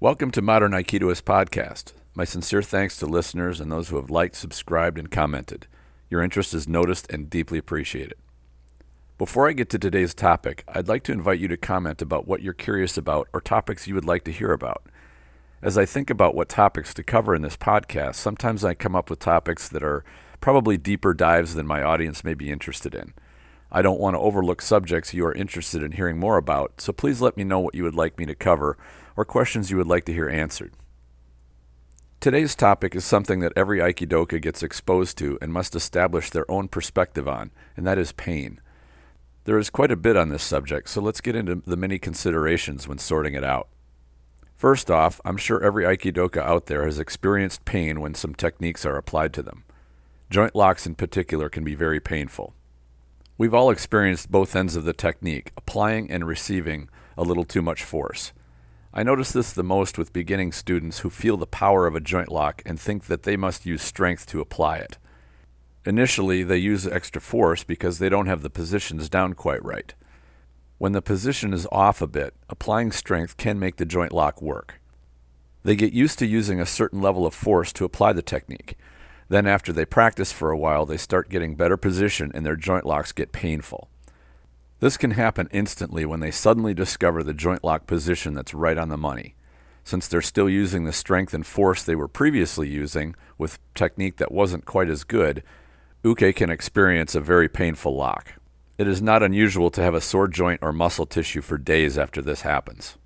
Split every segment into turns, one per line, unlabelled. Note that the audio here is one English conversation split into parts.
Welcome to Modern Aikidoist Podcast. My sincere thanks to listeners and those who have liked, subscribed, and commented. Your interest is noticed and deeply appreciated. Before I get to today's topic, I'd like to invite you to comment about what you're curious about or topics you would like to hear about. As I think about what topics to cover in this podcast, sometimes I come up with topics that are probably deeper dives than my audience may be interested in. I don't want to overlook subjects you are interested in hearing more about, so please let me know what you would like me to cover or questions you would like to hear answered. Today's topic is something that every Aikidoka gets exposed to and must establish their own perspective on, and that is pain. There is quite a bit on this subject, so let's get into the many considerations when sorting it out. First off, I'm sure every Aikidoka out there has experienced pain when some techniques are applied to them. Joint locks in particular can be very painful. We've all experienced both ends of the technique, applying and receiving a little too much force. I notice this the most with beginning students who feel the power of a joint lock and think that they must use strength to apply it. Initially, they use extra force because they don't have the positions down quite right. When the position is off a bit, applying strength can make the joint lock work. They get used to using a certain level of force to apply the technique, then, after they practice for a while, they start getting better position and their joint locks get painful. This can happen instantly when they suddenly discover the joint lock position that's right on the money. Since they're still using the strength and force they were previously using with technique that wasn't quite as good, uke can experience a very painful lock. It is not unusual to have a sore joint or muscle tissue for days after this happens.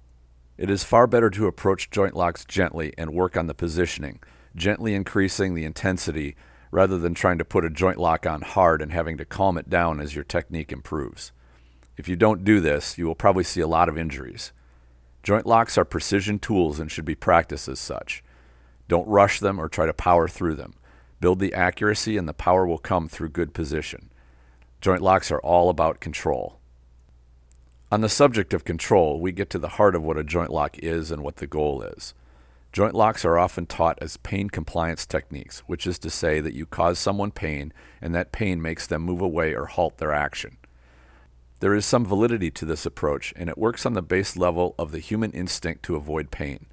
It is far better to approach joint locks gently and work on the positioning gently increasing the intensity rather than trying to put a joint lock on hard and having to calm it down as your technique improves. If you don't do this, you will probably see a lot of injuries. Joint locks are precision tools and should be practiced as such. Don't rush them or try to power through them. Build the accuracy and the power will come through good position. Joint locks are all about control. On the subject of control, we get to the heart of what a joint lock is and what the goal is. Joint locks are often taught as pain compliance techniques, which is to say that you cause someone pain and that pain makes them move away or halt their action. There is some validity to this approach, and it works on the base level of the human instinct to avoid pain.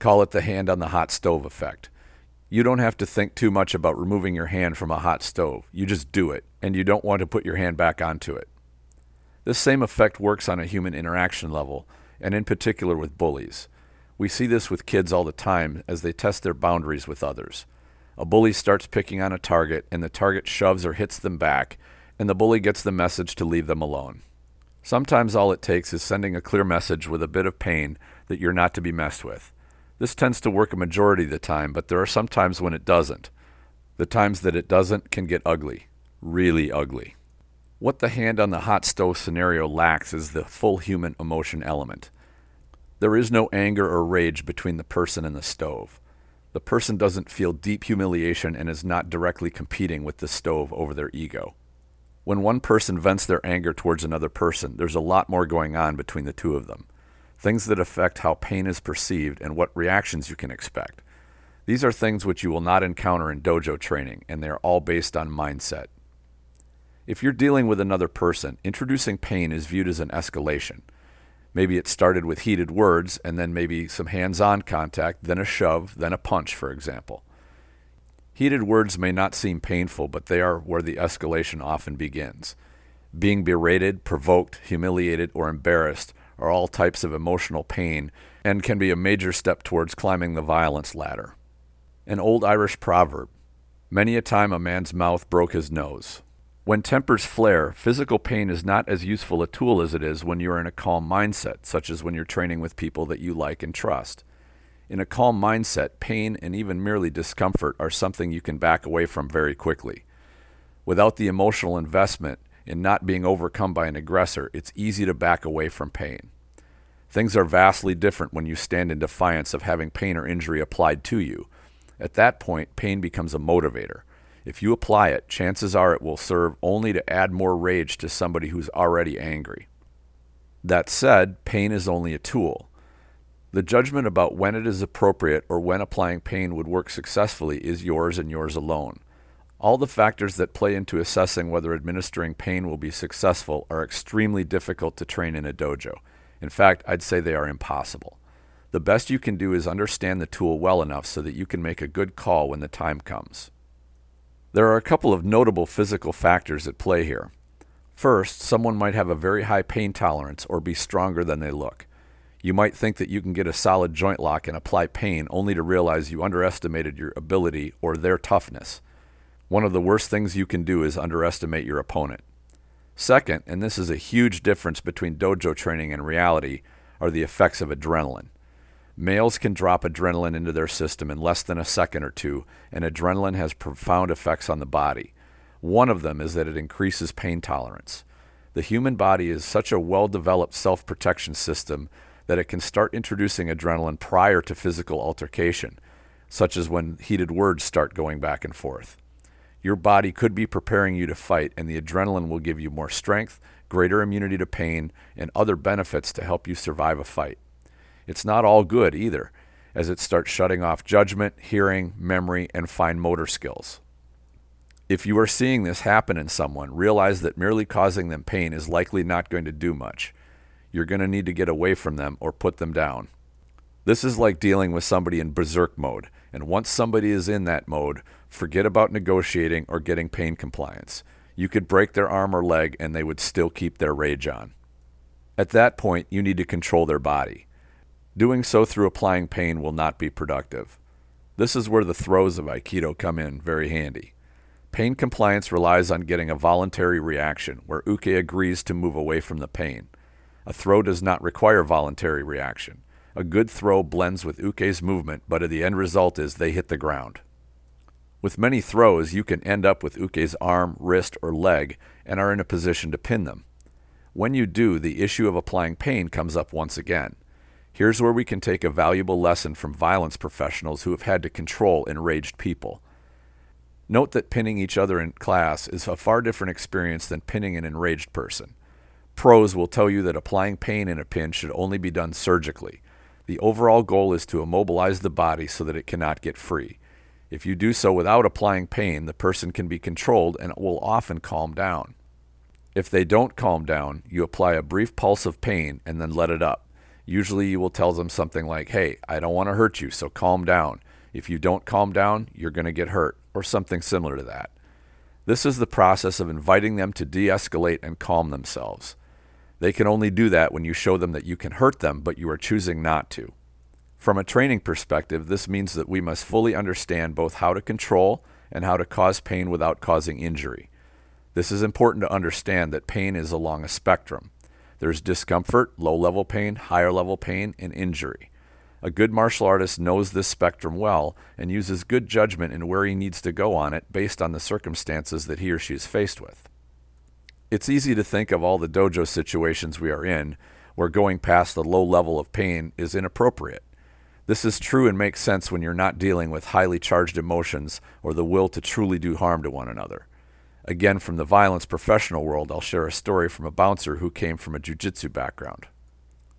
Call it the hand on the hot stove effect. You don't have to think too much about removing your hand from a hot stove. You just do it, and you don't want to put your hand back onto it. This same effect works on a human interaction level, and in particular with bullies. We see this with kids all the time as they test their boundaries with others. A bully starts picking on a target, and the target shoves or hits them back, and the bully gets the message to leave them alone. Sometimes all it takes is sending a clear message with a bit of pain that you're not to be messed with. This tends to work a majority of the time, but there are some times when it doesn't. The times that it doesn't can get ugly, really ugly. What the hand on the hot stove scenario lacks is the full human emotion element. There is no anger or rage between the person and the stove. The person doesn't feel deep humiliation and is not directly competing with the stove over their ego. When one person vents their anger towards another person, there's a lot more going on between the two of them. Things that affect how pain is perceived and what reactions you can expect. These are things which you will not encounter in dojo training, and they are all based on mindset. If you're dealing with another person, introducing pain is viewed as an escalation. Maybe it started with heated words and then maybe some hands on contact, then a shove, then a punch, for example. Heated words may not seem painful, but they are where the escalation often begins. Being berated, provoked, humiliated, or embarrassed are all types of emotional pain and can be a major step towards climbing the violence ladder. An old Irish proverb Many a time a man's mouth broke his nose. When tempers flare, physical pain is not as useful a tool as it is when you're in a calm mindset, such as when you're training with people that you like and trust. In a calm mindset, pain and even merely discomfort are something you can back away from very quickly. Without the emotional investment in not being overcome by an aggressor, it's easy to back away from pain. Things are vastly different when you stand in defiance of having pain or injury applied to you. At that point, pain becomes a motivator if you apply it, chances are it will serve only to add more rage to somebody who's already angry. That said, pain is only a tool. The judgment about when it is appropriate or when applying pain would work successfully is yours and yours alone. All the factors that play into assessing whether administering pain will be successful are extremely difficult to train in a dojo. In fact, I'd say they are impossible. The best you can do is understand the tool well enough so that you can make a good call when the time comes. There are a couple of notable physical factors at play here. First, someone might have a very high pain tolerance or be stronger than they look. You might think that you can get a solid joint lock and apply pain only to realize you underestimated your ability or their toughness. One of the worst things you can do is underestimate your opponent. Second, and this is a huge difference between dojo training and reality, are the effects of adrenaline. Males can drop adrenaline into their system in less than a second or two, and adrenaline has profound effects on the body. One of them is that it increases pain tolerance. The human body is such a well developed self protection system that it can start introducing adrenaline prior to physical altercation, such as when heated words start going back and forth. Your body could be preparing you to fight, and the adrenaline will give you more strength, greater immunity to pain, and other benefits to help you survive a fight. It's not all good either, as it starts shutting off judgment, hearing, memory, and fine motor skills. If you are seeing this happen in someone, realize that merely causing them pain is likely not going to do much you're going to need to get away from them or put them down. This is like dealing with somebody in berserk mode, and once somebody is in that mode, forget about negotiating or getting pain compliance. You could break their arm or leg and they would still keep their rage on. At that point, you need to control their body. Doing so through applying pain will not be productive. This is where the throws of Aikido come in very handy. Pain compliance relies on getting a voluntary reaction where Uke agrees to move away from the pain. A throw does not require voluntary reaction. A good throw blends with Uke's movement, but the end result is they hit the ground. With many throws, you can end up with Uke's arm, wrist, or leg and are in a position to pin them. When you do, the issue of applying pain comes up once again. Here's where we can take a valuable lesson from violence professionals who have had to control enraged people. Note that pinning each other in class is a far different experience than pinning an enraged person. Pros will tell you that applying pain in a pin should only be done surgically. The overall goal is to immobilize the body so that it cannot get free. If you do so without applying pain, the person can be controlled and will often calm down. If they don't calm down, you apply a brief pulse of pain and then let it up. Usually you will tell them something like, Hey, I don't want to hurt you, so calm down. If you don't calm down, you're going to get hurt, or something similar to that. This is the process of inviting them to de escalate and calm themselves. They can only do that when you show them that you can hurt them, but you are choosing not to. From a training perspective, this means that we must fully understand both how to control and how to cause pain without causing injury. This is important to understand that pain is along a spectrum. There's discomfort, low level pain, higher level pain, and injury. A good martial artist knows this spectrum well and uses good judgment in where he needs to go on it based on the circumstances that he or she is faced with. It's easy to think of all the dojo situations we are in where going past the low level of pain is inappropriate. This is true and makes sense when you're not dealing with highly charged emotions or the will to truly do harm to one another. Again, from the violence professional world, I'll share a story from a bouncer who came from a jiu-jitsu background.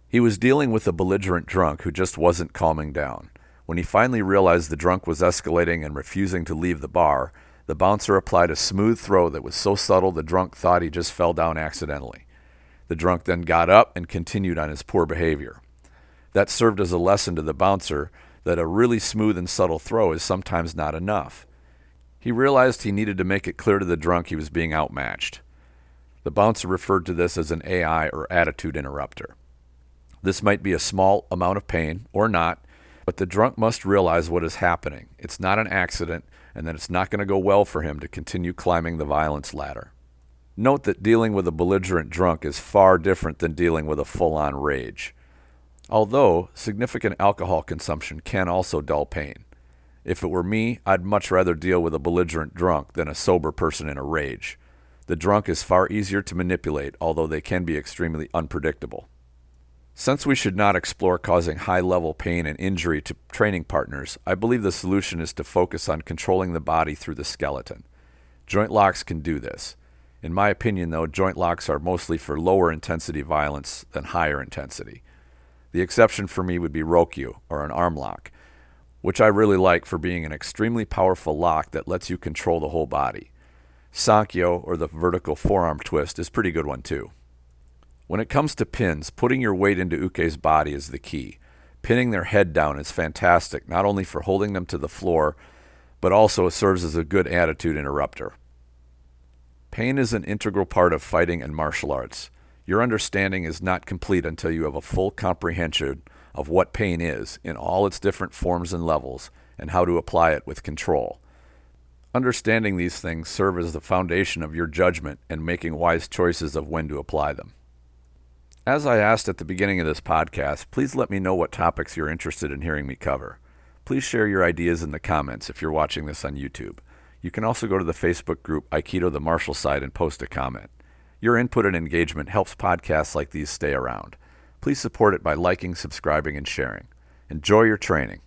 He was dealing with a belligerent drunk who just wasn't calming down. When he finally realized the drunk was escalating and refusing to leave the bar, the bouncer applied a smooth throw that was so subtle the drunk thought he just fell down accidentally. The drunk then got up and continued on his poor behavior. That served as a lesson to the bouncer that a really smooth and subtle throw is sometimes not enough. He realized he needed to make it clear to the drunk he was being outmatched. The bouncer referred to this as an AI or attitude interrupter. This might be a small amount of pain or not, but the drunk must realize what is happening. It's not an accident, and that it's not going to go well for him to continue climbing the violence ladder. Note that dealing with a belligerent drunk is far different than dealing with a full on rage. Although significant alcohol consumption can also dull pain. If it were me, I'd much rather deal with a belligerent drunk than a sober person in a rage. The drunk is far easier to manipulate, although they can be extremely unpredictable. Since we should not explore causing high level pain and injury to training partners, I believe the solution is to focus on controlling the body through the skeleton. Joint locks can do this. In my opinion, though, joint locks are mostly for lower intensity violence than higher intensity. The exception for me would be Rokkyo, or an arm lock, which I really like for being an extremely powerful lock that lets you control the whole body. Sankyo, or the vertical forearm twist, is pretty good one too. When it comes to pins, putting your weight into Uke's body is the key. Pinning their head down is fantastic, not only for holding them to the floor, but also it serves as a good attitude interrupter. Pain is an integral part of fighting and martial arts. Your understanding is not complete until you have a full comprehension of what pain is in all its different forms and levels and how to apply it with control. Understanding these things serve as the foundation of your judgment and making wise choices of when to apply them. As I asked at the beginning of this podcast, please let me know what topics you're interested in hearing me cover. Please share your ideas in the comments if you're watching this on YouTube. You can also go to the Facebook group Aikido the Martial Side and post a comment. Your input and engagement helps podcasts like these stay around. Please support it by liking, subscribing, and sharing. Enjoy your training.